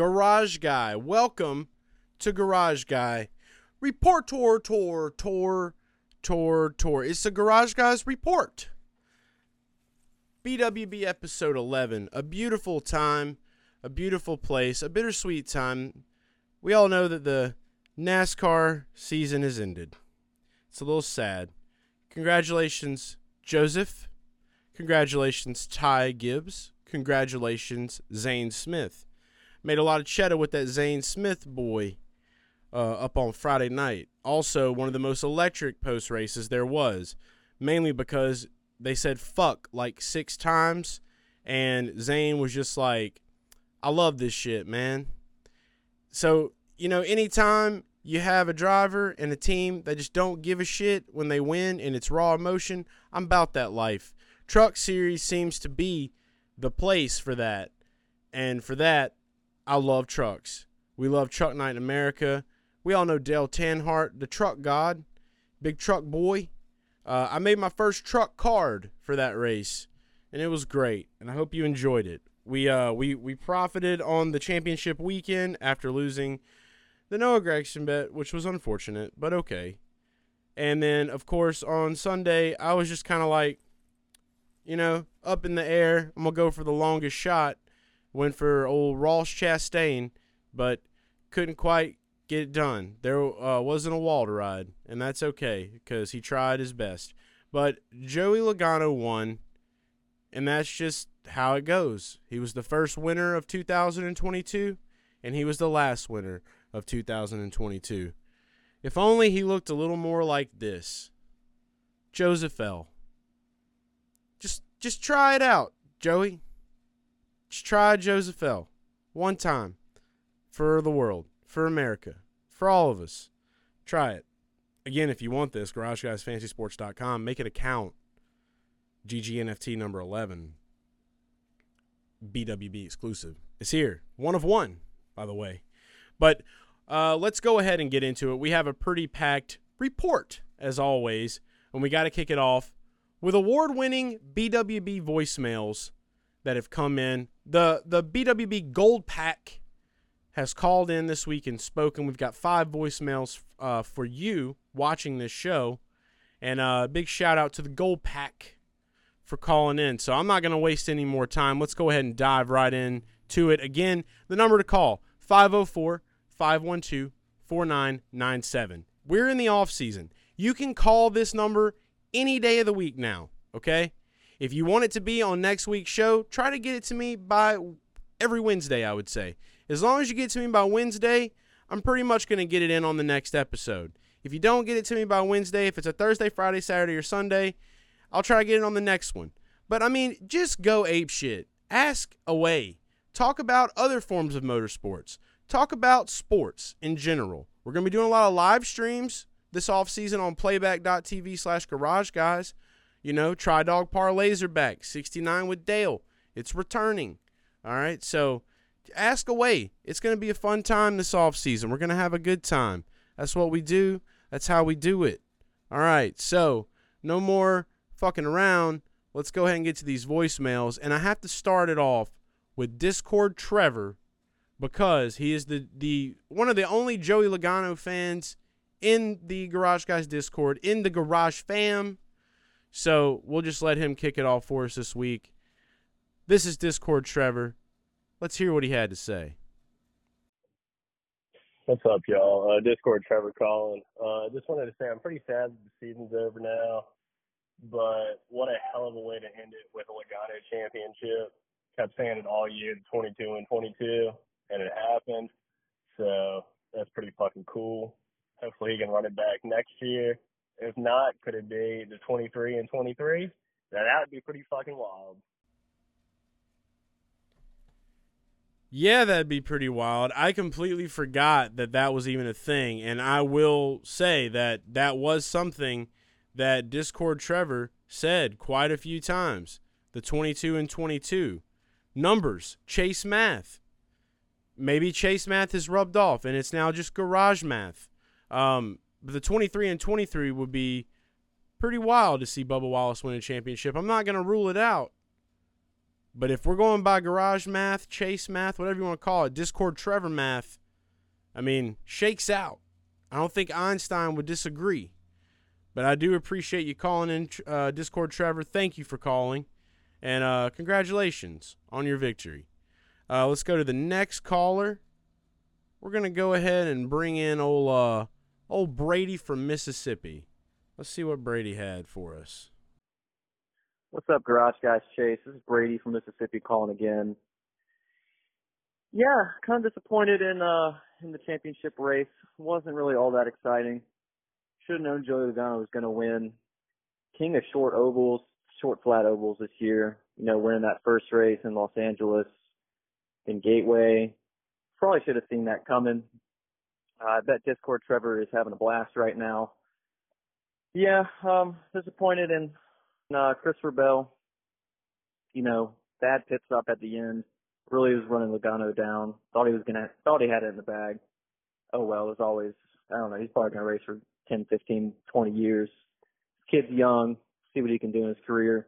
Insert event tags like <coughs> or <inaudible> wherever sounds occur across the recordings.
Garage Guy. Welcome to Garage Guy. Report tour, tour, tour, tour, tour. It's the Garage Guys report. BWB episode 11. A beautiful time, a beautiful place, a bittersweet time. We all know that the NASCAR season has ended. It's a little sad. Congratulations, Joseph. Congratulations, Ty Gibbs. Congratulations, Zane Smith. Made a lot of cheddar with that Zane Smith boy uh, up on Friday night. Also, one of the most electric post races there was, mainly because they said fuck like six times, and Zane was just like, I love this shit, man. So, you know, anytime you have a driver and a team that just don't give a shit when they win and it's raw emotion, I'm about that life. Truck Series seems to be the place for that. And for that, I love trucks. We love Truck Night in America. We all know Dale Tanhart, the truck god, big truck boy. Uh, I made my first truck card for that race, and it was great. And I hope you enjoyed it. We uh we we profited on the championship weekend after losing the Noah Gragson bet, which was unfortunate, but okay. And then of course on Sunday I was just kind of like, you know, up in the air. I'm gonna go for the longest shot. Went for old Ross Chastain, but couldn't quite get it done. There uh, wasn't a wall to ride, and that's okay because he tried his best. But Joey Logano won, and that's just how it goes. He was the first winner of 2022, and he was the last winner of 2022. If only he looked a little more like this. Joseph L. Just just try it out, Joey. Try Joseph L. One time. For the world. For America. For all of us. Try it. Again, if you want this, GarageGuysFantasySports.com. Make it a count. GGNFT number 11. BWB exclusive. It's here. One of one, by the way. But uh, let's go ahead and get into it. We have a pretty packed report, as always, and we got to kick it off with award winning BWB voicemails that have come in. The the BWB Gold Pack has called in this week and spoken. We've got five voicemails uh, for you watching this show, and a uh, big shout out to the Gold Pack for calling in. So I'm not going to waste any more time. Let's go ahead and dive right in to it. Again, the number to call 504 512 4997. We're in the off season. You can call this number any day of the week now, okay? If you want it to be on next week's show, try to get it to me by every Wednesday, I would say. As long as you get to me by Wednesday, I'm pretty much going to get it in on the next episode. If you don't get it to me by Wednesday, if it's a Thursday, Friday, Saturday, or Sunday, I'll try to get it on the next one. But I mean, just go ape shit. Ask away. Talk about other forms of motorsports. Talk about sports in general. We're going to be doing a lot of live streams this off season on playback.tv slash garage guys. You know, Try Dog Parlays are back. 69 with Dale. It's returning. All right. So ask away. It's going to be a fun time this off season. We're going to have a good time. That's what we do. That's how we do it. All right. So no more fucking around. Let's go ahead and get to these voicemails. And I have to start it off with Discord Trevor because he is the, the one of the only Joey Logano fans in the Garage Guys Discord, in the Garage fam. So we'll just let him kick it off for us this week. This is Discord Trevor. Let's hear what he had to say. What's up, y'all? Uh, Discord Trevor calling. Uh, just wanted to say I'm pretty sad that the season's over now, but what a hell of a way to end it with a Logano championship. Kept saying it all year, 22 and 22, and it happened. So that's pretty fucking cool. Hopefully he can run it back next year. If not, could it be the 23 and 23? Now that would be pretty fucking wild. Yeah, that'd be pretty wild. I completely forgot that that was even a thing, and I will say that that was something that Discord Trevor said quite a few times. The 22 and 22 numbers, chase math. Maybe chase math is rubbed off, and it's now just garage math. Um, but the 23 and 23 would be pretty wild to see Bubba Wallace win a championship. I'm not going to rule it out. But if we're going by garage math, chase math, whatever you want to call it, Discord Trevor math, I mean, shakes out. I don't think Einstein would disagree. But I do appreciate you calling in, uh, Discord Trevor. Thank you for calling. And uh, congratulations on your victory. Uh, let's go to the next caller. We're going to go ahead and bring in old, uh, old Brady from Mississippi. Let's see what Brady had for us. What's up, Garage Guys Chase? This is Brady from Mississippi calling again. Yeah, kind of disappointed in uh in the championship race. Wasn't really all that exciting. Should have known Joey Logano was going to win. King of short ovals, short flat ovals this year. You know, winning that first race in Los Angeles, in Gateway. Probably should have seen that coming. Uh, I bet Discord Trevor is having a blast right now. Yeah, um, disappointed in uh, Christopher Bell, you know, bad pit stop at the end. Really was running Logano down. Thought he was gonna, thought he had it in the bag. Oh well, as always, I don't know. He's probably gonna race for 10, 15, 20 years. Kid's young. See what he can do in his career.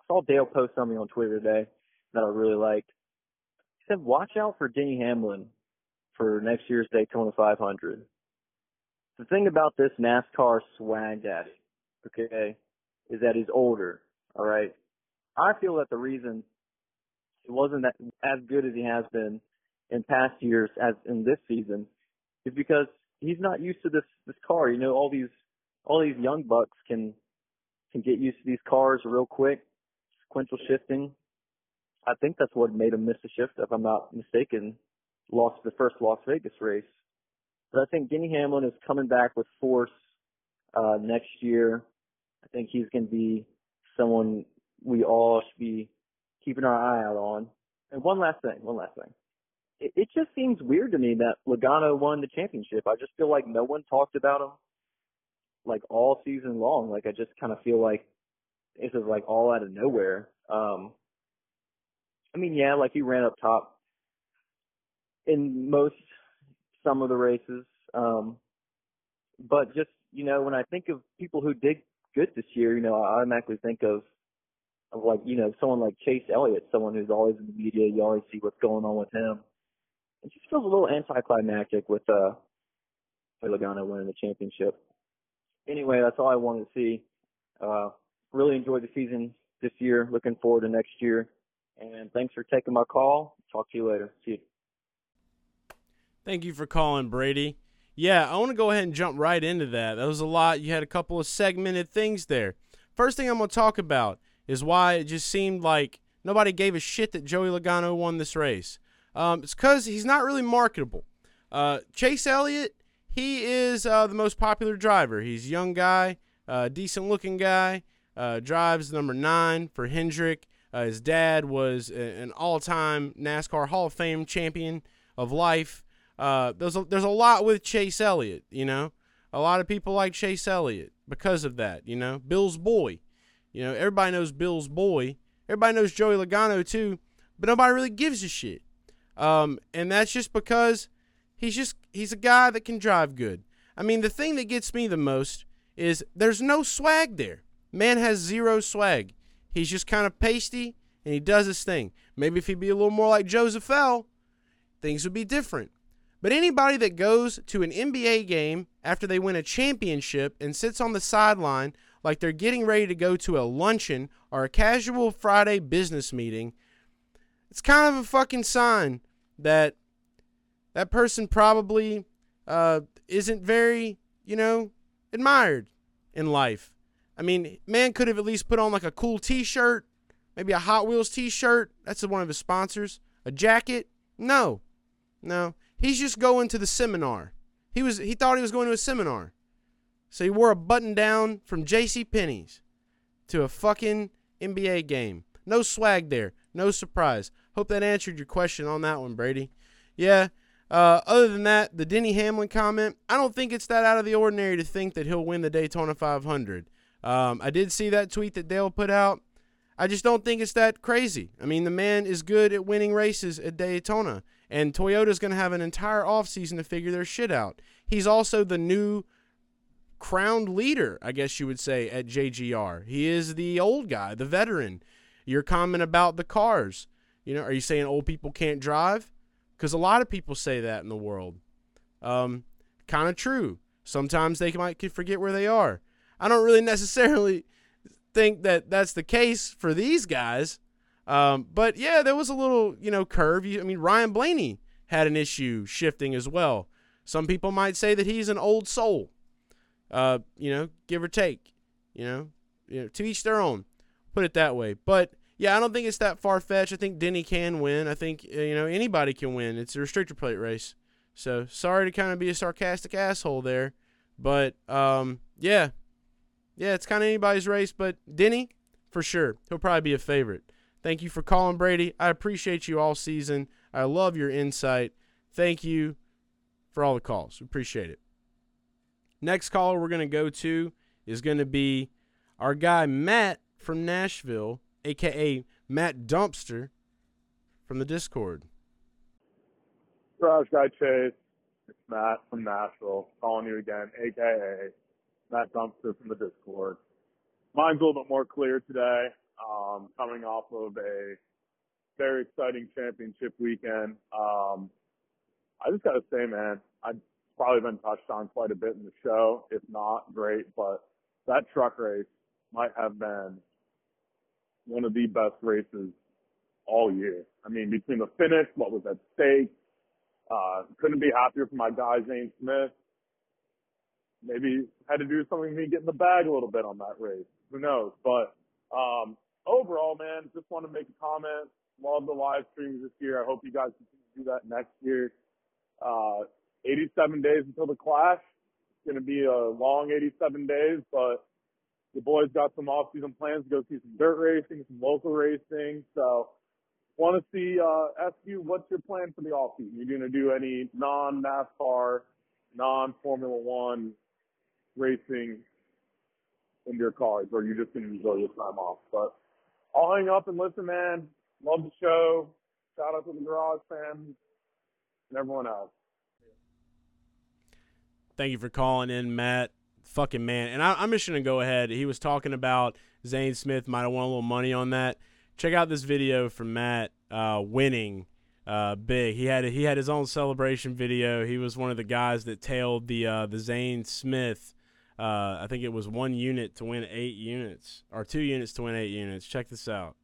I saw Dale post something on Twitter today that I really liked. He said, watch out for Denny Hamlin for next year's Daytona 500. The thing about this NASCAR swag daddy, okay, is that he's older. All right. I feel that the reason he wasn't that as good as he has been in past years as in this season is because he's not used to this this car. You know, all these all these young bucks can can get used to these cars real quick, sequential shifting. I think that's what made him miss the shift, if I'm not mistaken. Lost the first Las Vegas race. But I think Denny Hamlin is coming back with force uh next year. I think he's going to be someone we all should be keeping our eye out on. And one last thing, one last thing. It, it just seems weird to me that Logano won the championship. I just feel like no one talked about him like all season long. Like I just kind of feel like this is like all out of nowhere. Um, I mean, yeah, like he ran up top in most, some of the races. Um, but just, you know, when I think of people who did good this year, you know, I automatically think of of like, you know, someone like Chase Elliott, someone who's always in the media, you always see what's going on with him. It just feels a little anticlimactic with uh Logano winning the championship. Anyway, that's all I wanted to see. Uh really enjoyed the season this year, looking forward to next year. And thanks for taking my call. Talk to you later. See you. Thank you for calling, Brady. Yeah, I want to go ahead and jump right into that. That was a lot. You had a couple of segmented things there. First thing I'm going to talk about is why it just seemed like nobody gave a shit that Joey Logano won this race. Um, it's because he's not really marketable. Uh, Chase Elliott, he is uh, the most popular driver. He's a young guy, uh, decent looking guy, uh, drives number nine for Hendrick. Uh, his dad was a, an all time NASCAR Hall of Fame champion of life. Uh, there's a, there's a lot with Chase Elliott, you know. A lot of people like Chase Elliott because of that, you know. Bill's boy, you know. Everybody knows Bill's boy. Everybody knows Joey Logano too, but nobody really gives a shit. Um, and that's just because he's just he's a guy that can drive good. I mean, the thing that gets me the most is there's no swag there. Man has zero swag. He's just kind of pasty and he does his thing. Maybe if he'd be a little more like Joseph L, things would be different. But anybody that goes to an NBA game after they win a championship and sits on the sideline like they're getting ready to go to a luncheon or a casual Friday business meeting, it's kind of a fucking sign that that person probably uh, isn't very, you know, admired in life. I mean, man could have at least put on like a cool T-shirt, maybe a Hot Wheels T-shirt. That's one of his sponsors. A jacket? No, no. He's just going to the seminar. He was he thought he was going to a seminar. So he wore a button down from JC Penney's to a fucking NBA game. No swag there. No surprise. Hope that answered your question on that one, Brady. Yeah. Uh, other than that, the Denny Hamlin comment, I don't think it's that out of the ordinary to think that he'll win the Daytona 500. Um, I did see that tweet that Dale put out. I just don't think it's that crazy. I mean, the man is good at winning races at Daytona, and Toyota's going to have an entire offseason to figure their shit out. He's also the new crowned leader, I guess you would say, at JGR. He is the old guy, the veteran. Your comment about the cars. You know, are you saying old people can't drive? Because a lot of people say that in the world. Um, kind of true. Sometimes they might forget where they are. I don't really <laughs> necessarily think that that's the case for these guys. Um, but yeah, there was a little, you know, curve. I mean, Ryan Blaney had an issue shifting as well. Some people might say that he's an old soul. Uh, you know, give or take. You know, you know, to each their own. Put it that way. But yeah, I don't think it's that far fetched. I think Denny can win. I think uh, you know anybody can win. It's a restrictor plate race. So sorry to kind of be a sarcastic asshole there, but um, yeah, yeah, it's kind of anybody's race. But Denny, for sure, he'll probably be a favorite. Thank you for calling, Brady. I appreciate you all season. I love your insight. Thank you for all the calls. We appreciate it. Next caller we're going to go to is going to be our guy Matt from Nashville, aka Matt Dumpster from the Discord. Garage Guy Chase, it's Matt from Nashville calling you again, aka Matt Dumpster from the Discord. Mine's a little bit more clear today, um, coming off of a very exciting championship weekend. Um, I just gotta say, man, I've probably been touched on quite a bit in the show. If not, great, but that truck race might have been one of the best races all year. I mean, between the finish, what was at stake, uh, couldn't be happier for my guy, Zane Smith. Maybe had to do something to me get in the bag a little bit on that race. Who knows? But, um, overall, man, just want to make a comment. Love the live streams this year. I hope you guys continue to do that next year. Uh, 87 days until the clash. It's going to be a long 87 days, but the boys got some off-season plans to go see some dirt racing, some local racing. So want to see, uh, ask you what's your plan for the off-season? You're going to do any non-NASCAR, non-Formula One racing in your cars, or are you just going to enjoy your time off? But I'll hang up and listen, man. Love the show. Shout out to the Garage fans and everyone else. Thank you for calling in, Matt. Fucking man. And I, am just going to go ahead. He was talking about Zane Smith might have won a little money on that. Check out this video from Matt uh, winning uh, big. He had he had his own celebration video. He was one of the guys that tailed the uh, the Zane Smith. Uh, I think it was one unit to win eight units, or two units to win eight units. Check this out.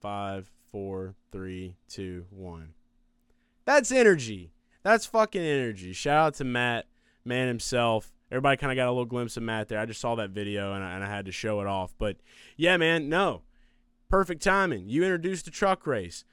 Five, four, three, two, one. That's energy. That's fucking energy. Shout out to Matt, man himself. Everybody kind of got a little glimpse of Matt there. I just saw that video and I, and I had to show it off. But yeah, man, no. Perfect timing. You introduced the truck race.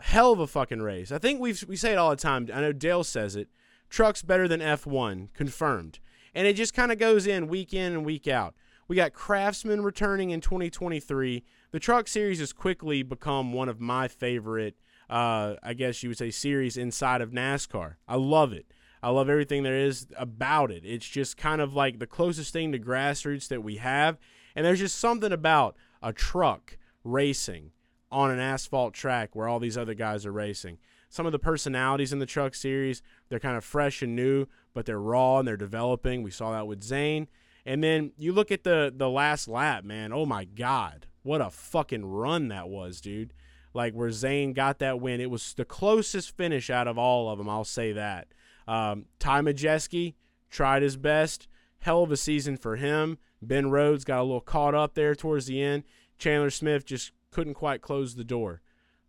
Hell of a fucking race. I think we we say it all the time. I know Dale says it. Truck's better than F1, confirmed. And it just kind of goes in week in and week out. We got Craftsman returning in 2023. The Truck Series has quickly become one of my favorite uh, I guess you would say, series inside of NASCAR. I love it. I love everything there is about it. It's just kind of like the closest thing to grassroots that we have. And there's just something about a truck racing on an asphalt track where all these other guys are racing. Some of the personalities in the truck series, they're kind of fresh and new, but they're raw and they're developing. We saw that with Zane. And then you look at the the last lap, man. Oh my god. What a fucking run that was, dude like where Zane got that win. It was the closest finish out of all of them. I'll say that. Um, Ty Majeski tried his best. Hell of a season for him. Ben Rhodes got a little caught up there towards the end. Chandler Smith just couldn't quite close the door.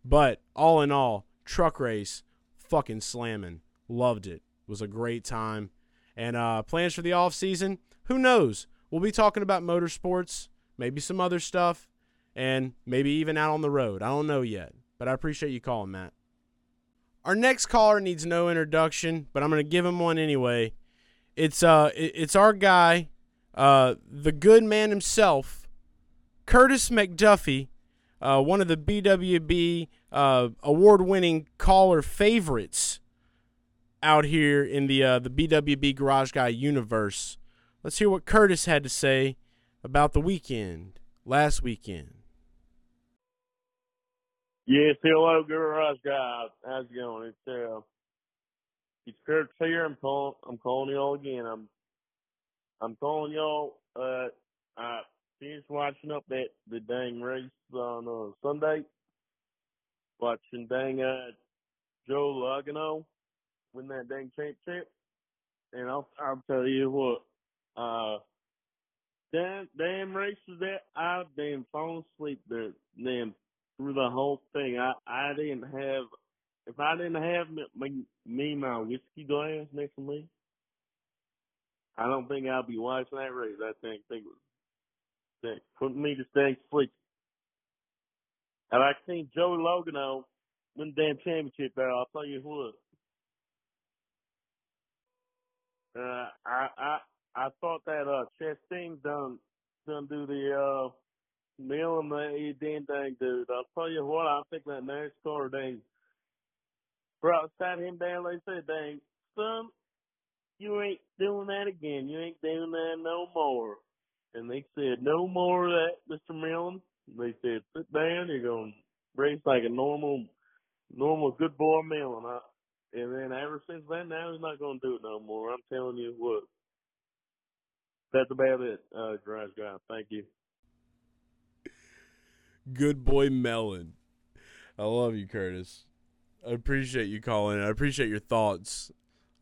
But all in all, truck race, fucking slamming. Loved it. It was a great time. And uh, plans for the off season? Who knows? We'll be talking about motorsports, maybe some other stuff and maybe even out on the road. I don't know yet, but I appreciate you calling, Matt. Our next caller needs no introduction, but I'm to give him one anyway. It's uh it's our guy, uh the good man himself, Curtis McDuffie, uh, one of the BWB uh, award-winning caller favorites out here in the uh, the BWB Garage Guy universe. Let's hear what Curtis had to say about the weekend last weekend. Yes, hello, Garage guys. How's it going? It's uh, it's Kurt here. I'm calling. I'm calling y'all again. I'm I'm calling y'all. Uh, I finished watching up that the dang race on uh, Sunday. Watching dang uh, Joe Logano win that dang championship, and I'll I'll tell you what, uh, damn damn races that I damn fallen asleep there, damn through the whole thing. I I didn't have if I didn't have me, me, me my whiskey glass next to me, I don't think I'll be watching that race. I think think that putting me to stay asleep. And I seen Joey Logano win the damn championship there. I'll tell you what. Uh, I I I thought that uh Chastain done done do the uh meal and the damn thing, dude. I'll tell you what. I think that NASCAR dang brought sat him down. They said, "Dang son, you ain't doing that again. You ain't doing that no more." And they said, "No more of that, Mister Melon." They said, "Sit down. You're gonna race like a normal, normal good boy Melon." I, and then ever since then, now he's not going to do it no more. I'm telling you what. That's about it, uh, Garage Guy. Thank you. Good boy Melon. I love you, Curtis. I appreciate you calling. I appreciate your thoughts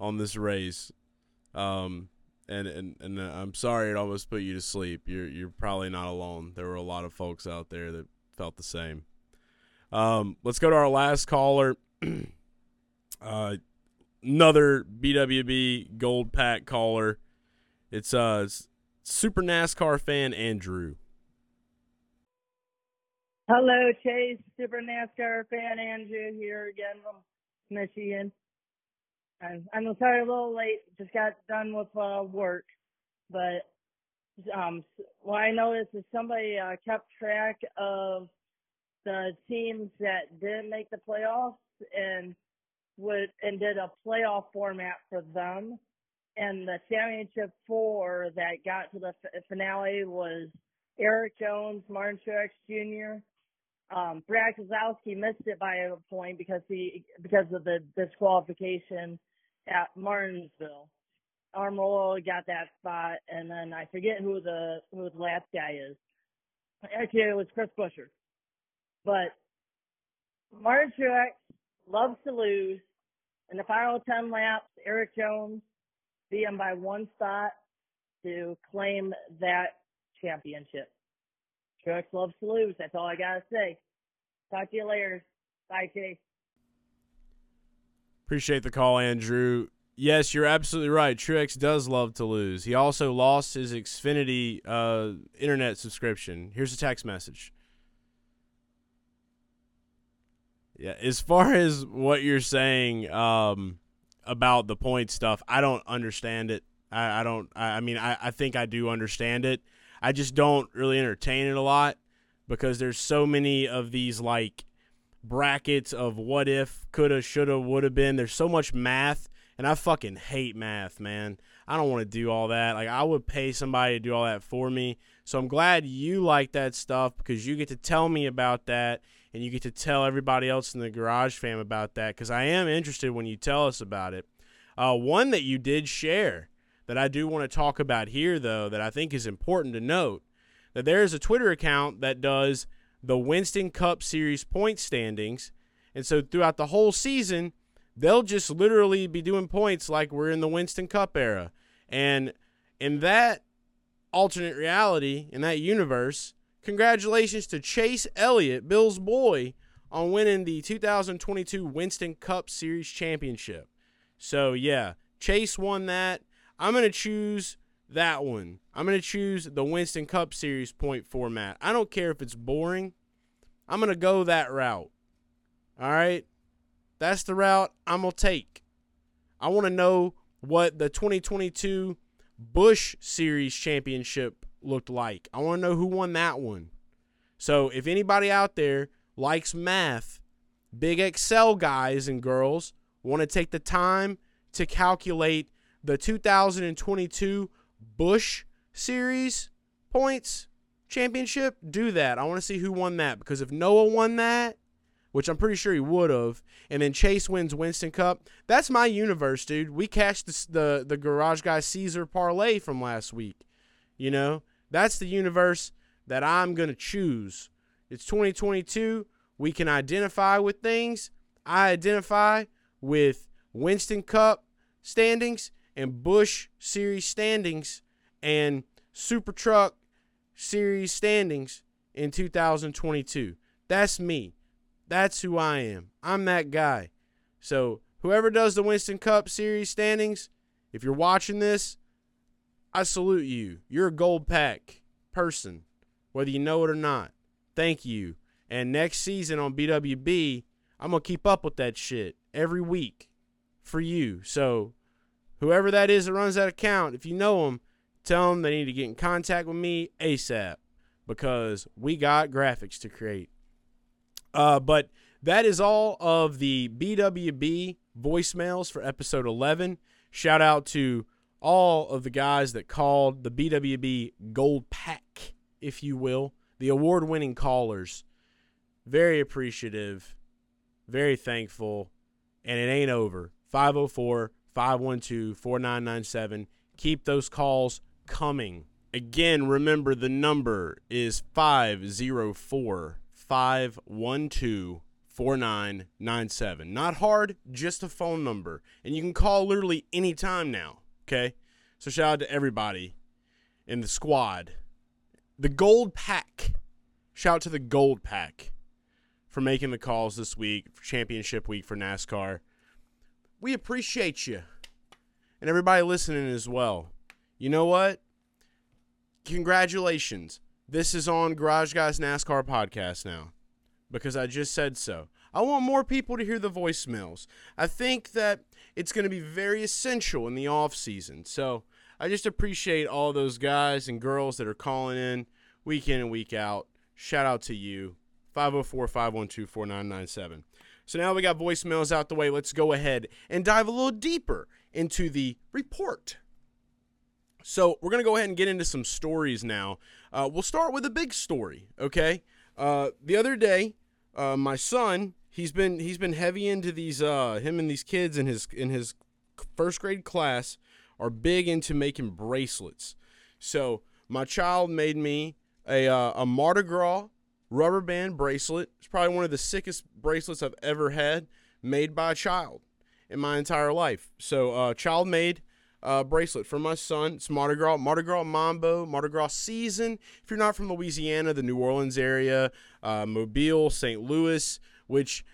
on this race. Um, and and and uh, I'm sorry it almost put you to sleep. You're you're probably not alone. There were a lot of folks out there that felt the same. Um, let's go to our last caller. <clears throat> uh, another BWB Gold Pack caller. It's uh Super NASCAR fan Andrew. Hello, Chase. Super NASCAR fan Andrew here again from Michigan. I'm, I'm sorry a little late. Just got done with uh, work, but um, what I noticed is somebody uh, kept track of the teams that didn't make the playoffs and would and did a playoff format for them. And the championship four that got to the f- finale was Erik Jones, Martin Truex Jr., um, Brad Keselowski missed it by a point because he because of the disqualification at Martinsville. Almirola got that spot, and then I forget who the who the last guy is. Actually, it was Chris Buescher. But Martin Truex loves to lose. In the final 10 laps, Erik Jones beat him by one spot to claim that championship. Truex loves to lose. That's all I gotta say. Talk to you later. Bye, Chase. Appreciate the call, Andrew. Yes, you're absolutely right. Truex does love to lose. He also lost his Xfinity uh, internet subscription. Here's a text message. Yeah, as far <laughs> as what you're saying um, about the point stuff, I don't understand it. I, I don't. I, I mean, I, I think I do understand it. I just don't really entertain it a lot because there's so many of these like brackets of what if, coulda, shoulda, woulda been. There's so much math, and I fucking hate math, man. I don't want to do all that. Like I would pay somebody to do all that for me. So I'm glad you like that stuff because you get to tell me about that and you get to tell everybody else in the garage fam about that because I am interested when you tell us about it. Uh, one that you did share that I do want to talk about here, though, that I think is important to note that there is a Twitter account that does the Winston Cup Series point standings. And so throughout the whole season, they'll just literally be doing points like we're in the Winston Cup era. And in that alternate reality, in that universe, congratulations to Chase Elliott, Bill's boy, on winning the 2022 Winston Cup Series championship. So, yeah, Chase won that. I'm going to choose that one. I'm going to choose the Winston Cup Series point format. I don't care if it's boring. I'm going to go that route. All right? That's the route I'm going to take. I want to know what the 2022 Busch Series championship looked like. I want to know who won that one. So if anybody out there likes math, big Excel guys and girls want to take the time to calculate the 2022 Busch Series points championship, do that. I want to see who won that because if Noah won that, which I'm pretty sure he would have, and then Chase wins Winston Cup, that's my universe, dude. We cashed the the, the Garage Guy Caesar parlay from last week. You know, that's the universe that I'm to choose. It's 2022. We can identify with things. I identify with Winston Cup standings and Busch Series standings and Super Truck Series standings in 2022. That's me. That's who I am. I'm that guy. So, whoever does the Winston Cup Series standings, if you're watching this, I salute you. You're a gold pack person, whether you know it or not. Thank you. And next season on BWB, I'm going to keep up with that shit every week for you. So, whoever that is that runs that account, if you know them, tell them they need to get in contact with me ASAP because we got graphics to create. Uh, but that is all of the BWB voicemails for episode 11. Shout out to all of the guys that called the BWB Gold Pack, if you will, the award winning callers. Very appreciative, very thankful, and it ain't over. 504 512 4997. Keep those calls coming. Again, remember the number is 504 512 4997. Not hard, just a phone number. And you can call literally anytime now. Okay? So shout out to everybody in the squad. The Gold Pack. Shout out to the Gold Pack for making the calls this week, championship week for NASCAR. We appreciate you. And everybody listening as well. You know what? Congratulations. This is on Garage Guys NASCAR podcast now because I just said so. I want more people to hear the voicemails. I think that it's going to be very essential in the off season. So I just appreciate all those guys and girls that are calling in week in and week out. Shout out to you. 504 512 4997. So now we got voicemails out the way. Let's go ahead and dive a little deeper into the report. So we're going to go ahead and get into some stories now. Uh, we'll start with a big story, okay? Uh, the other day, uh, my son, he's been he's been heavy into these uh, him and these kids in his in his first grade class are big into making bracelets. So my child made me a uh, a Mardi Gras rubber band bracelet. It's probably one of the sickest bracelets I've ever had made by a child in my entire life. So uh, child made uh, bracelet for my son. It's Mardi Gras, Mardi Gras Mambo, Mardi Gras season. If you're not from Louisiana, the New Orleans area, uh, Mobile, St. Louis, which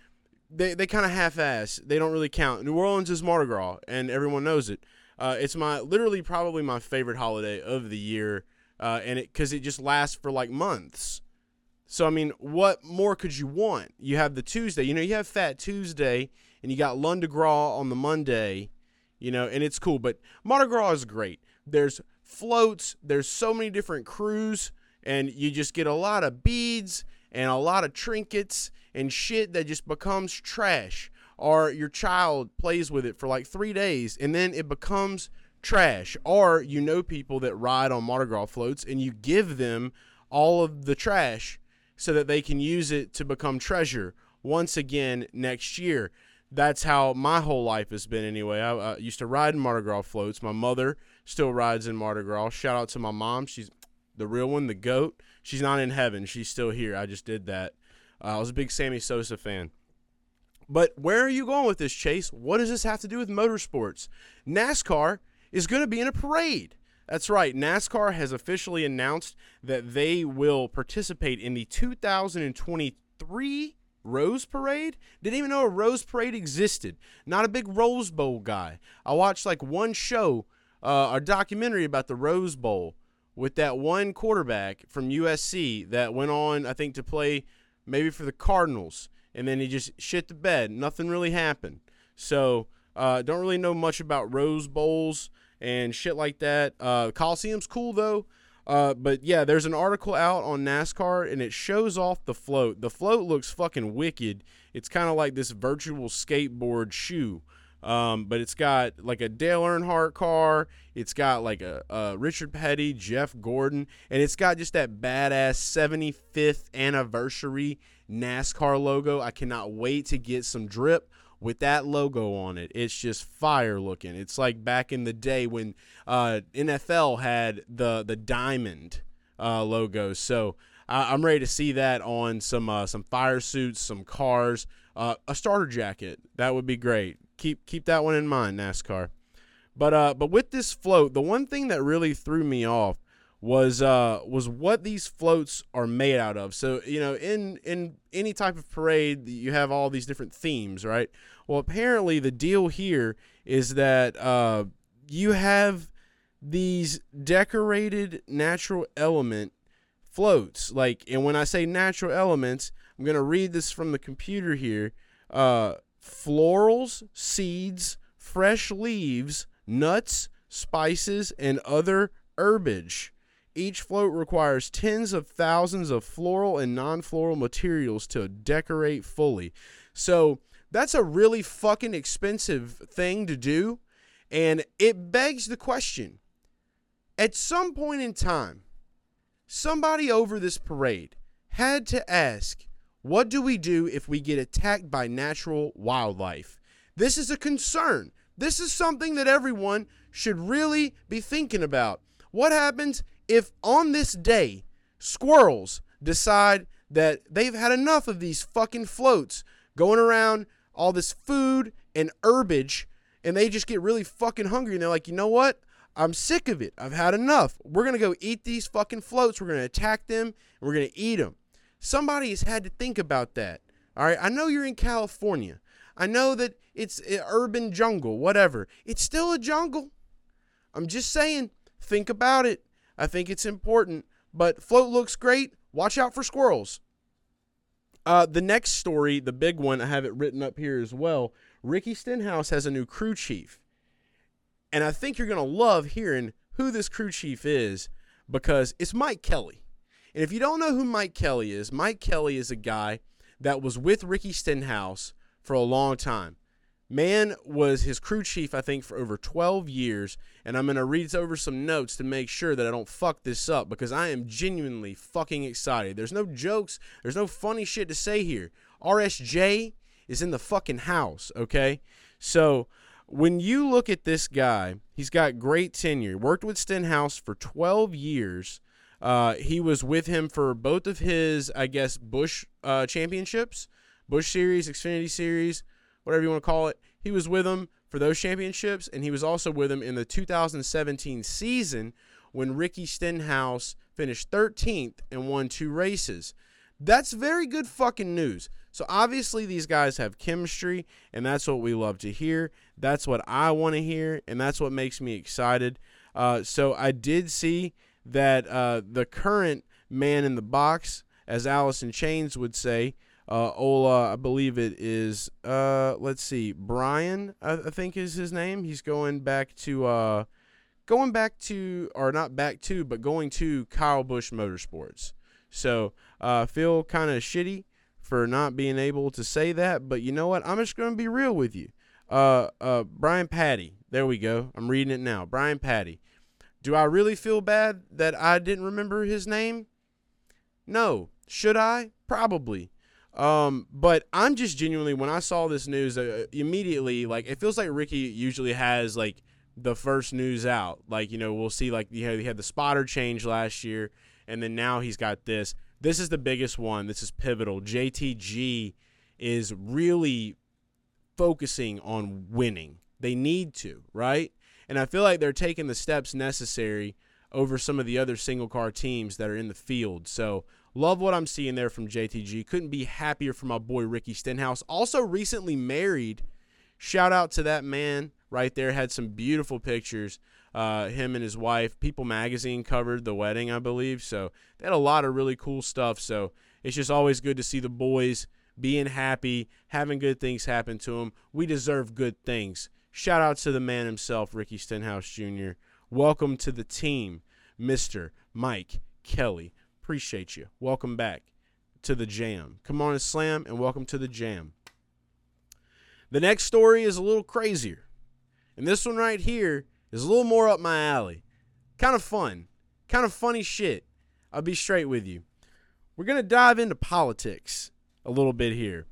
they, they kind of half-ass. They don't really count. New Orleans is Mardi Gras, and everyone knows it. Uh, it's my literally probably my favorite holiday of the year, uh, and it because it just lasts for like months. So I mean, what more could you want? You have the Tuesday, you know, you have Fat Tuesday, and you got Lundi Gras on the Monday, you know, and it's cool. But Mardi Gras is great. There's floats. There's so many different crews, and you just get a lot of beads and a lot of trinkets and shit that just becomes trash. Or your child plays with it for like three days, and then it becomes trash. Or you know people that ride on Mardi Gras floats, and you give them all of the trash so that they can use it to become treasure once again next year that's how my whole life has been anyway. I, used to ride in Mardi Gras floats. My mother still rides in Mardi Gras. Shout out to my mom. She's the real one, the goat. She's not in heaven. She's still here. I just did that. Uh, I was a big Sammy Sosa fan. But where are you going with this, Chase? What does this have to do with motorsports? NASCAR is going to be in a parade. That's right. NASCAR has officially announced that they will participate in the 2023 Rose Parade? Didn't even know a Rose Parade existed. Not a big Rose Bowl guy. I watched like one show, uh, a documentary about the Rose Bowl with that one quarterback from USC that went on, I think, to play maybe for the Cardinals, and then he just shit the bed. Nothing really happened. So, uh, don't really know much about Rose Bowls and shit like that. Uh, Coliseum's cool though. Uh, but yeah, there's an article out on NASCAR and it shows off the float. The float looks fucking wicked. It's kind of like this virtual skateboard shoe. Um, but it's got like a Dale Earnhardt car. It's got like a, a, Richard Petty, Jeff Gordon, and it's got just that badass 75th anniversary NASCAR logo. I cannot wait to get some drip with that logo on it. It's just fire looking. It's like back in the day when uh, NFL had the the diamond uh, logos. So I I'm ready to see that on some uh, some fire suits, some cars, uh, a starter jacket. That would be great. Keep keep that one in mind, NASCAR. But uh, but with this float, the one thing that really threw me off was uh was what these floats are made out of. So you know, in in any type of parade, you have all these different themes, right? Well, apparently the deal here is that uh you have these decorated natural element floats. Like, and when I say natural elements, I'm gonna read this from the computer here. Uh, florals, seeds, fresh leaves, nuts, spices, and other herbage. Each float requires tens of thousands of floral and non floral materials to decorate fully. So that's a really fucking expensive thing to do. And it begs the question at some point in time, somebody over this parade had to ask, what do we do if we get attacked by natural wildlife? This is a concern. This is something that everyone should really be thinking about. What happens if on this day squirrels decide that they've had enough of these fucking floats going around all this food and herbage and they just get really fucking hungry and they're like, you know what? I'm sick of it. I've had enough. We're going to go eat these fucking floats. We're going to attack them and we're going to eat them. Somebody has had to think about that. All right. I know you're in California. I know that it's an urban jungle, whatever. It's still a jungle. I'm just saying, think about it. I think it's important. But float looks great. Watch out for squirrels. Uh, the next story, the big one, I have it written up here as well. Ricky Stenhouse has a new crew chief. And I think you're going to love hearing who this crew chief is because it's Mike Kelley. And if you don't know who Mike Kelley is, Mike Kelley is a guy that was with Ricky Stenhouse for a long time. Man was his crew chief, I think, for over 12 years. And I'm going to read over some notes to make sure that I don't fuck this up because I am genuinely fucking excited. There's no jokes, there's no funny shit to say here. RSJ is in the fucking house, okay? So when you look at this guy, he's got great tenure. Worked with Stenhouse for 12 years. Uh, he was with him for both of his, I guess, Busch uh, championships, Busch Series, Xfinity Series, whatever you want to call it. He was with him for those championships, and he was also with him in the 2017 season when Ricky Stenhouse finished 13th and won two races. That's very good fucking news. So obviously these guys have chemistry, and that's what we love to hear. That's what I want to hear, and that's what makes me excited. Uh, so I did see that uh, the current man in the box, as Alice in Chains would say, uh, Ola, I believe it is. Uh, let's see, Brian, I, I, think is his name. He's going back to, uh, going back to, or not back to, but going to Kyle Busch Motorsports. So uh, feel kind of shitty for not being able to say that, but you know what? I'm just going to be real with you. Uh, uh, Brian Pattie. There we go. I'm reading it now. Brian Pattie. Do I really feel bad that I didn't remember his name? No. Should I? Probably. Um, but I'm just genuinely when I saw this news uh, immediately, like it feels like Ricky usually has like the first news out. Like you know we'll see like you know, he had the spotter change last year, and then now he's got this. This is the biggest one. This is pivotal. JTG is really focusing on winning. They need to, right? And I feel like they're taking the steps necessary over some of the other single car teams that are in the field. So Love what I'm seeing there from JTG. Couldn't be happier for my boy Ricky Stenhouse. Also recently married. Shout out to that man right there. Had some beautiful pictures. Uh, him and his wife. People Magazine covered the wedding, I believe. So they had a lot of really cool stuff. So it's just always good to see the boys being happy, having good things happen to them. We deserve good things. Shout out to the man himself, Ricky Stenhouse Jr. Welcome to the team, Mr. Mike Kelley. Appreciate you. Welcome back to the jam. Come on and slam, and welcome to the jam. The next story is a little crazier. And this one right here is a little more up my alley. Kind of fun. Kind of funny shit. I'll be straight with you. We're going to dive into politics a little bit here.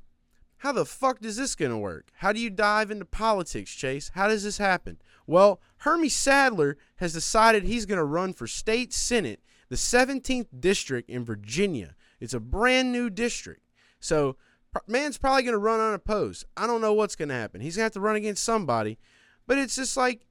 How the fuck does this going to work? How do you dive into politics, Chase? How does this happen? Well, Hermie Sadler has decided he's going to run for state senate the 17th district in Virginia. It's a brand new district. So, man's probably going to run unopposed. I don't know what's going to happen. He's going to have to run against somebody. But it's just like,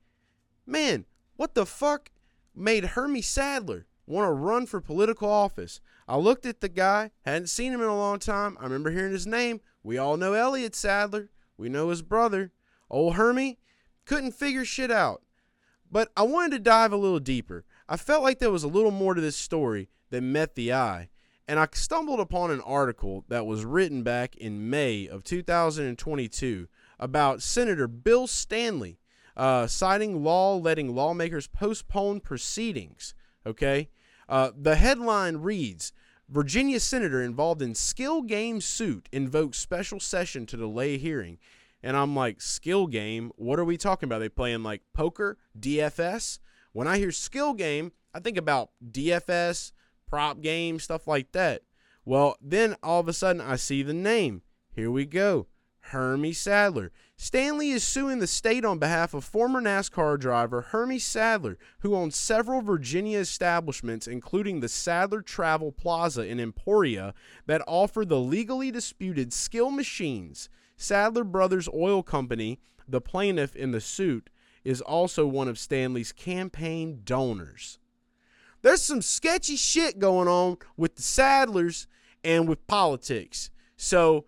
man, what the fuck made Hermie Sadler want to run for political office? I looked at the guy, hadn't seen him in a long time. I remember hearing his name. We all know Elliott Sadler. We know his brother. Old Hermie couldn't figure shit out. But I wanted to dive a little deeper. I felt like there was a little more to this story than met the eye. And I stumbled upon an article that was written back in May of 2022 about Senator Bill Stanley uh, citing law letting lawmakers postpone proceedings. Okay? Uh, the headline reads Virginia senator involved in skill game suit invokes special session to delay hearing. And I'm like, skill game? What are we talking about? Are they playing like poker, DFS? When I hear skill game, I think about DFS, prop game, stuff like that. Well, then all of a sudden I see the name. Here we go. Hermie Sadler. Stanley is suing the state on behalf of former NASCAR driver Hermie Sadler, who owns several Virginia establishments, including the Sadler Travel Plaza in Emporia, that offer the legally disputed skill machines. Sadler Brothers Oil Company, the plaintiff in the suit, is also one of Stanley's campaign donors. There's some sketchy shit going on with the Sadlers and with politics. So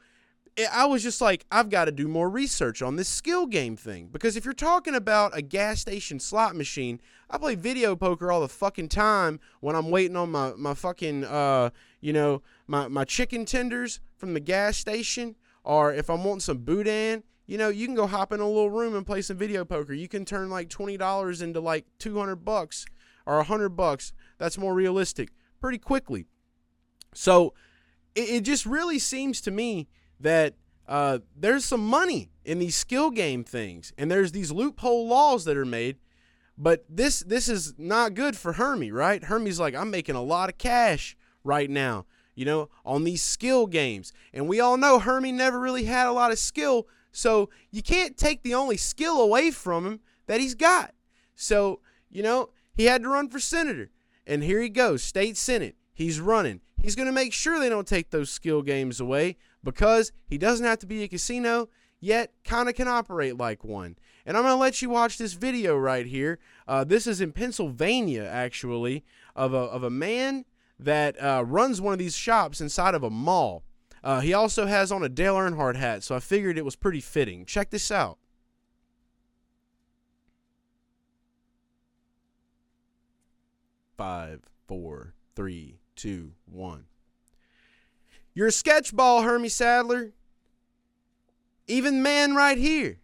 I was just like, I've got to do more research on this skill game thing. Because if you're talking about a gas station slot machine, I play video poker all the fucking time when I'm waiting on my, my fucking, uh, you know, my, my chicken tenders from the gas station or if I'm wanting some boudin, you know, you can go hop in a little room and play some video poker. You can turn like twenty dollars into like two hundred bucks or a hundred bucks. That's more realistic pretty quickly. So it, it just really seems to me that uh, there's some money in these skill game things, and there's these loophole laws that are made. But this this is not good for Hermie, right? Hermie's like, I'm making a lot of cash right now you know, on these skill games. And we all know Hermie never really had a lot of skill, so you can't take the only skill away from him that he's got. So, you know, he had to run for senator. And here he goes, state senate. He's running. He's going to make sure they don't take those skill games away because he doesn't have to be a casino, yet kind of can operate like one. And I'm going to let you watch this video right here. Uh, this is in Pennsylvania, actually, of a, of a man that uh, runs one of these shops inside of a mall. Uh, he also has on a Dale Earnhardt hat, so I figured it was pretty fitting. Check this out. Five, four, three, two, one. You're a sketchball, Hermie Sadler. Even man right here.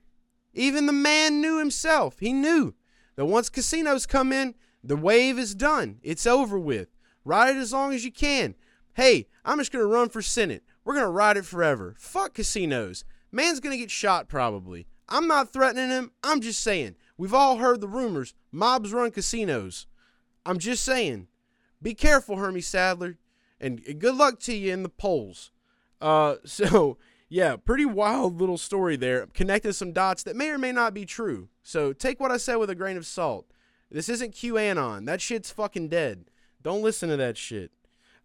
Even the man knew himself. He knew that once casinos come in, the wave is done. It's over with. Ride it as long as you can. Hey, I'm just going to run for Senate. We're going to ride it forever. Fuck casinos. Man's going to get shot probably. I'm not threatening him. I'm just saying. We've all heard the rumors. Mobs run casinos. I'm just saying. Be careful, Hermie Sadler. And good luck to you in the polls. Uh, <laughs> so, yeah, pretty wild little story there. Connected some dots that may or may not be true. So take what I said with a grain of salt. This isn't QAnon. That shit's fucking dead. Don't listen to that shit.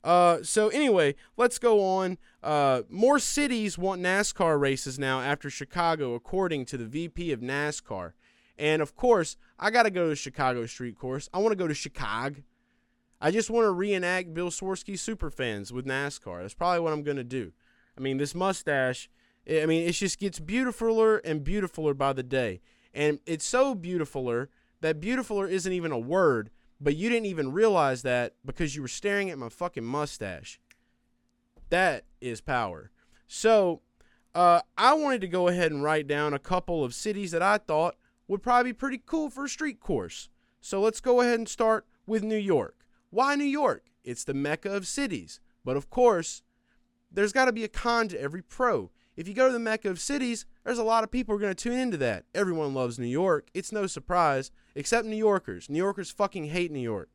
Uh, so anyway, let's go on. Uh, more cities want NASCAR races now after Chicago, according to the VP of NASCAR. And of course, I got to go to Chicago Street Course. I want to go to Chicago. I just want to reenact Bill Swerski Superfans with NASCAR. That's probably what I'm going to do. I mean, this mustache, I mean, it just gets beautifuler and beautifuler by the day. And it's so beautifuler that beautifuler isn't even a word but you didn't even realize that because you were staring at my fucking mustache. That is power. So, uh, I wanted to go ahead and write down a couple of cities that I thought would probably be pretty cool for a street course. So let's go ahead and start with New York. Why New York? It's the mecca of cities. But of course, there's got to be a con to every pro. If you go to the mecca of cities, there's a lot of people who are going to tune into that. Everyone loves New York. It's no surprise, except New Yorkers. New Yorkers fucking hate New York.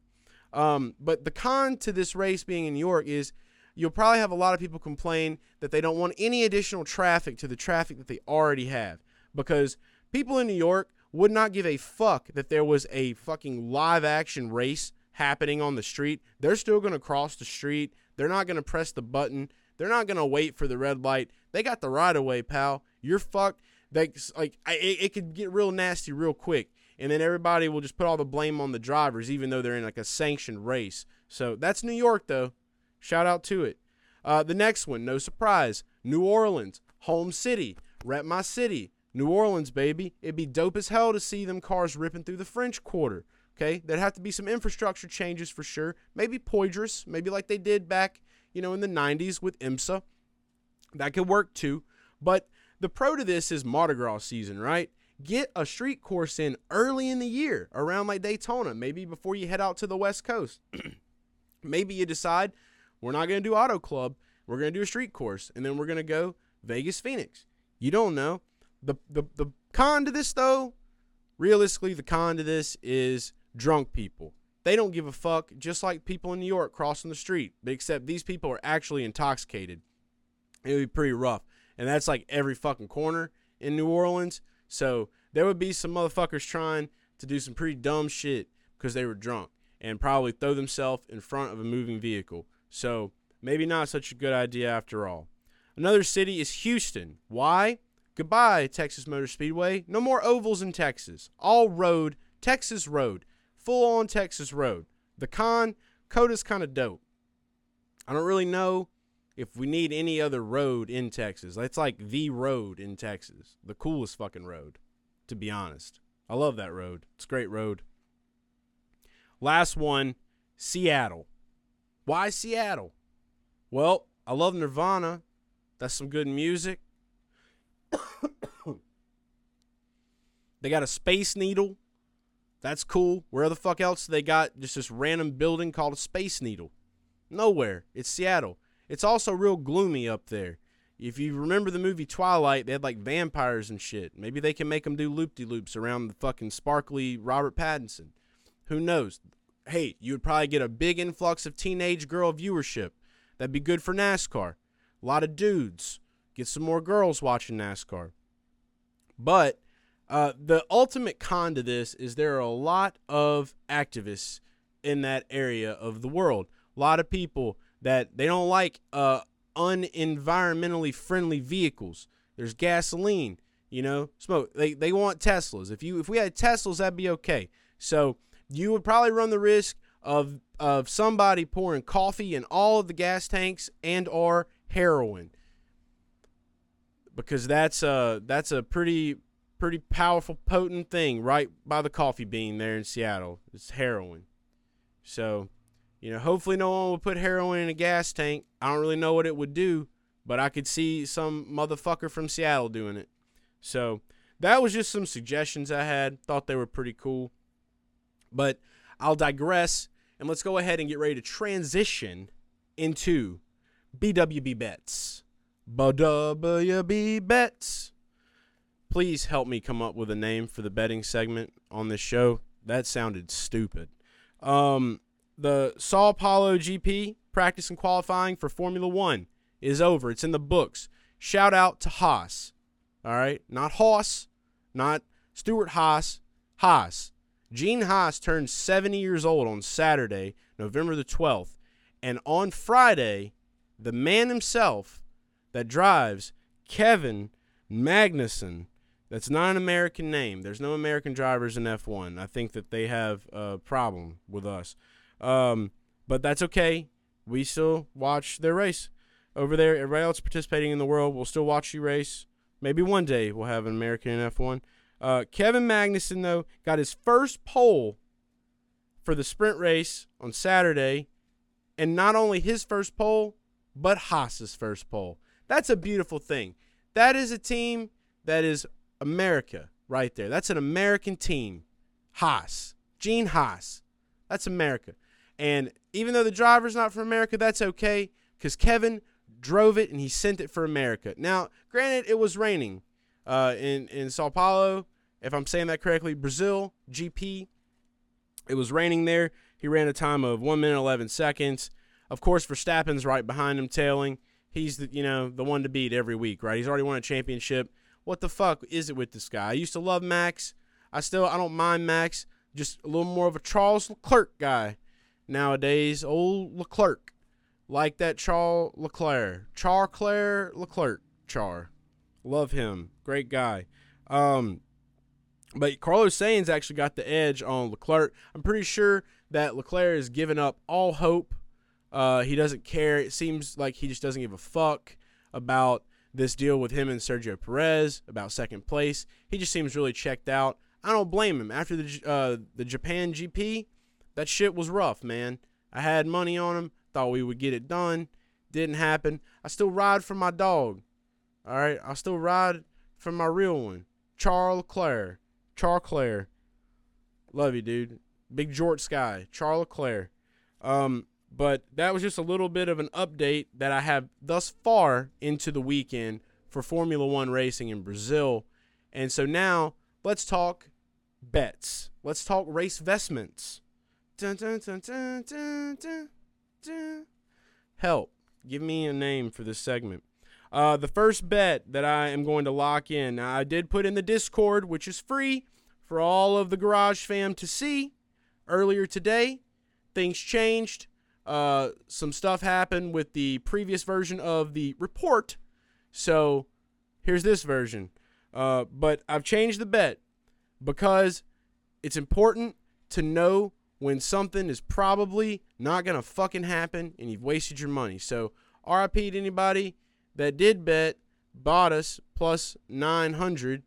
Um, but the con to this race being in New York is you'll probably have a lot of people complain that they don't want any additional traffic to the traffic that they already have. Because people in New York would not give a fuck that there was a fucking live action race happening on the street, they're still going to cross the street. They're not going to press the button. They're not going to wait for the red light. They got the right of way, pal. You're fucked. They, like I, it, it could get real nasty real quick, and then everybody will just put all the blame on the drivers, even though they're in like a sanctioned race. So that's New York, though. Shout out to it. Uh, the next one, no surprise, New Orleans, home city, rep my city, New Orleans, baby. It'd be dope as hell to see them cars ripping through the French Quarter. Okay, there'd have to be some infrastructure changes for sure. Maybe Poydras, maybe like they did back, you know, in the '90s with IMSA. That could work too. But the pro to this is Mardi Gras season, right? Get a street course in early in the year, around like Daytona, maybe before you head out to the West Coast. <clears throat> maybe you decide we're not going to do Auto Club, we're going to do a street course, and then we're going to go Vegas Phoenix. You don't know. The, the the con to this though, realistically, the con to this is drunk people. They don't give a fuck, just like people in New York crossing the street, except these people are actually intoxicated. It would be pretty rough. And that's like every fucking corner in New Orleans. So there would be some motherfuckers trying to do some pretty dumb shit because they were drunk and probably throw themselves in front of a moving vehicle. So maybe not such a good idea after all. Another city is Houston. Why? Goodbye, Texas Motor Speedway. No more ovals in Texas. All road, Texas road. Full on Texas road. The con, COTA's kind of dope. I don't really know if we need any other road in Texas. That's like the road in Texas. The coolest fucking road, to be honest. I love that road. It's a great road. Last one, Seattle. Why Seattle? Well, I love Nirvana. That's some good music. <coughs> they got a Space Needle. That's cool. Where the fuck else they got just this random building called a Space Needle? Nowhere. It's Seattle. It's also real gloomy up there. If you remember the movie Twilight, they had like vampires and shit. Maybe they can make them do loop de loops around the fucking sparkly Robert Pattinson. Who knows? Hey, you would probably get a big influx of teenage girl viewership. That'd be good for NASCAR. A lot of dudes. Get some more girls watching NASCAR. But uh, the ultimate con to this is there are a lot of activists in that area of the world. A lot of people that they don't like uh, unenvironmentally friendly vehicles. There's gasoline, you know, smoke. They they want Teslas. If you if we had Teslas, that'd be okay. So you would probably run the risk of of somebody pouring coffee in all of the gas tanks and or heroin because that's a that's a pretty pretty powerful potent thing right by the coffee bean there in Seattle. It's heroin. So, you know, hopefully no one would put heroin in a gas tank. I don't really know what it would do, but I could see some motherfucker from Seattle doing it. So, that was just some suggestions I had. Thought they were pretty cool. But I'll digress and let's go ahead and get ready to transition into BWB bets. BWB bets. Please help me come up with a name for the betting segment on this show. That sounded stupid. Um, the Sao Paulo GP practice and qualifying for Formula One is over. It's in the books. Shout out to Haas. All right, not Haas, not Stewart Haas. Haas. Gene Haas turned 70 years old on Saturday, November the 12th, and on Friday, the man himself that drives Kevin Magnussen. That's not an American name. There's no American drivers in F1. I think that they have a problem with us. Um, but that's okay. We still watch their race over there. Everybody else participating in the world will still watch you race. Maybe one day we'll have an American in F1. Uh, Kevin Magnussen, though, got his first pole for the sprint race on Saturday. And not only his first pole, but Haas's first pole. That's a beautiful thing. That is a team that is America right there. That's an American team. Haas. Gene Haas. That's America. And even though the driver's not from America, that's okay because Kevin drove it and he sent it for America. Now, granted, it was raining uh, in, in Sao Paulo, if I'm saying that correctly, Brazil, GP. It was raining there. He ran a time of 1 minute 11 seconds. Of course, Verstappen's right behind him, tailing he's the you know the one to beat every week, right? He's already won a championship. What the fuck is it with this guy? I used to love Max. I still I don't mind Max. Just a little more of a Charles Leclerc guy. nowadays. Old Leclerc, like that Charles Leclerc, Char Claire Leclerc, Char, love him, great guy. Um, but Carlos Sainz actually got the edge on Leclerc. I'm pretty sure that Leclerc has given up all hope. Uh, he doesn't care. It seems like he just doesn't give a fuck about this deal with him and Sergio Perez about second place. He just seems really checked out. I don't blame him. After the uh, the Japan GP, that shit was rough, man. I had money on him. Thought we would get it done. Didn't happen. I still ride for my dog. All right, I still ride for my real one, Charles Leclerc. Charles Leclerc. Love you, dude. Big Jort Sky. Charles Leclerc. Um, but that was just a little bit of an update that I have thus far into the weekend for Formula One racing in Brazil. And so now let's talk bets. Let's talk race vestments. Dun, dun, dun, Help. Give me a name for this segment. Uh, the first bet that I am going to lock in, now, I did put in the Discord, which is free for all of the Garage fam to see earlier today. Things changed. Uh, some stuff happened with the previous version of the report. So here's this version. Uh, but I've changed the bet because it's important to know when something is probably not going to fucking happen and you've wasted your money. So RIP to anybody that did bet Bottas plus 900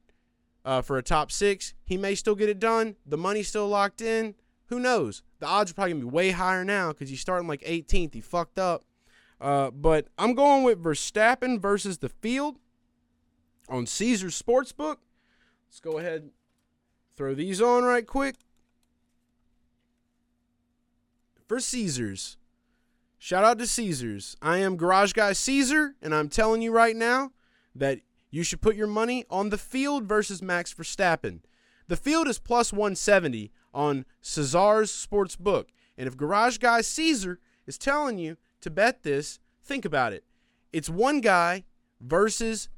uh, for a top six. He may still get it done. The money's still locked in. Who knows? The odds are probably gonna be way higher now because he's starting like 18th. He fucked up. Uh, but I'm going with Verstappen versus the field on Caesar Sportsbook. Let's go ahead throw these on right quick. For Caesars. Shout out to Caesars. I am Garage Guy Caesar, and I'm telling you right now that you should put your money on the field versus Max Verstappen. The field is plus 170 on Caesar's sports book. And if Garage Guy Caesar is telling you to bet this, think about it. It's one guy versus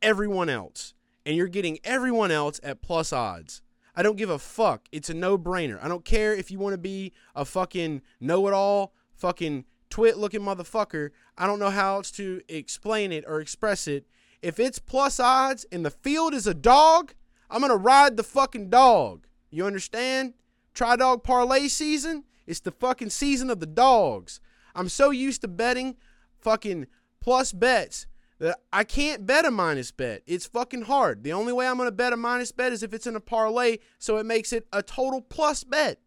everyone else. And you're getting everyone else at plus odds. I don't give a fuck. It's a no brainer. I don't care if you want to be a fucking know it all, fucking twit looking motherfucker. I don't know how else to explain it or express it. If it's plus odds and the field is a dog, I'm going to ride the fucking dog. You understand? Try dog parlay season. It's the fucking season of the dogs. I'm so used to betting fucking plus bets that I can't bet a minus bet. It's fucking hard. The only way I'm going to bet a minus bet is if it's in a parlay, so it makes it a total plus bet.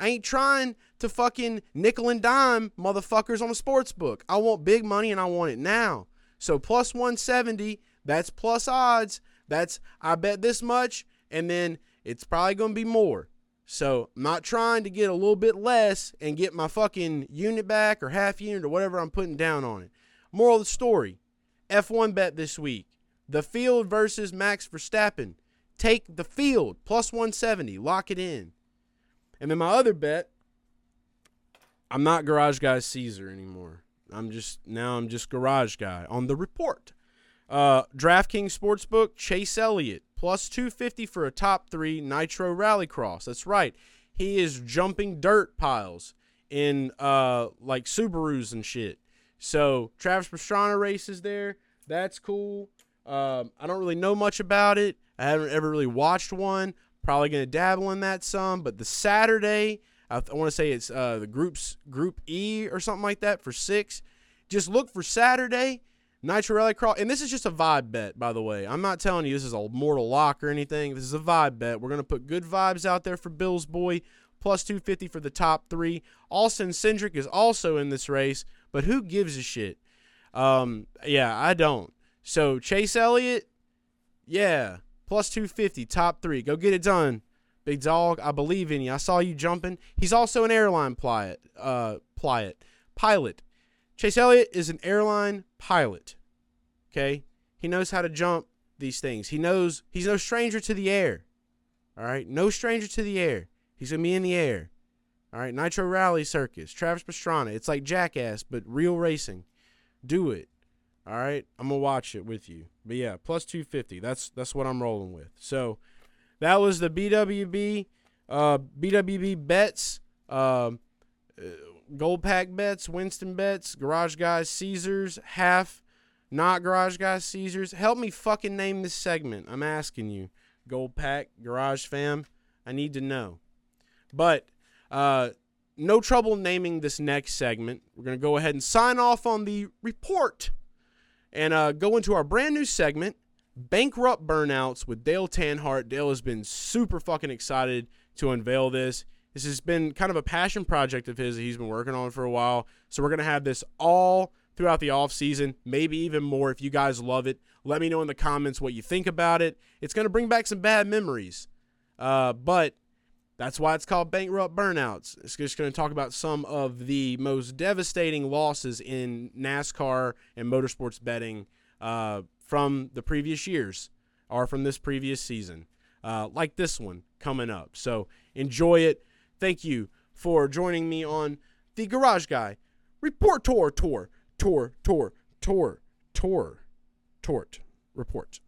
I ain't trying to fucking nickel and dime motherfuckers on a sports book. I want big money and I want it now. So plus 170, that's plus odds. That's I bet this much and then it's probably going to be more. So I'm not trying to get a little bit less and get my fucking unit back or half unit or whatever I'm putting down on it. Moral of the story F1 bet this week. The field versus Max Verstappen. Take the field plus 170. Lock it in. And then my other bet, I'm not Garage Guy Caesar anymore. I'm just now I'm just Garage Guy on the report. Uh, DraftKings Sportsbook, Chase Elliott plus 250 for a top three Nitro Rallycross. That's right. He is jumping dirt piles in uh like Subarus and shit. So Travis Pastrana races there. That's cool. Um, I don't really know much about it. I haven't ever really watched one. Probably gonna dabble in that some. But the Saturday, I, I want to say it's uh, the groups Group E or something like that for six. Just look for Saturday Nitro Rallycross, and this is just a vibe bet, by the way. I'm not telling you this is a mortal lock or anything. This is a vibe bet. We're gonna put good vibes out there for Bill's boy, plus 250 for the top three. Austin Cindric is also in this race, but who gives a shit? Um, yeah, I don't. So Chase Elliott, yeah, plus 250, top three. Go get it done, big dog. I believe in you. I saw you jumping. He's also an airline pilot. Uh, pilot. Pilot. Chase Elliott is an airline pilot. Okay? He knows how to jump these things. He knows he's no stranger to the air. All right? No stranger to the air. He's going to be in the air. All right? Nitro Rally Circus, Travis Pastrana. It's like Jackass, but real racing. Do it. All right? I'm going to watch it with you. But yeah, plus 250. That's that's what I'm rolling with. So that was the BWB uh BWB bets. Um Gold Pack bets, Winston bets, Garage Guys, Caesars, half, not Garage Guys, Caesars. Help me fucking name this segment. I'm asking you. Gold Pack, Garage Fam. I need to know. But uh, no trouble naming this next segment. We're going to go ahead and sign off on the report and uh, go into our brand new segment, Bankrupt Burnouts with Dale Tanhart. Dale has been super fucking excited to unveil this. This has been kind of a passion project of his that he's been working on for a while. So we're going to have this all throughout the off season, maybe even more if you guys love it. Let me know in the comments what you think about it. It's going to bring back some bad memories. Uh, but that's why it's called Bankrupt Burnouts. It's just going to talk about some of the most devastating losses in NASCAR and motorsports betting uh, from the previous years or from this previous season, uh, like this one coming up. So enjoy it. Thank you for joining me on the Garage Guy Report Tour Tour Tour Tour Tour Tour Tort Report.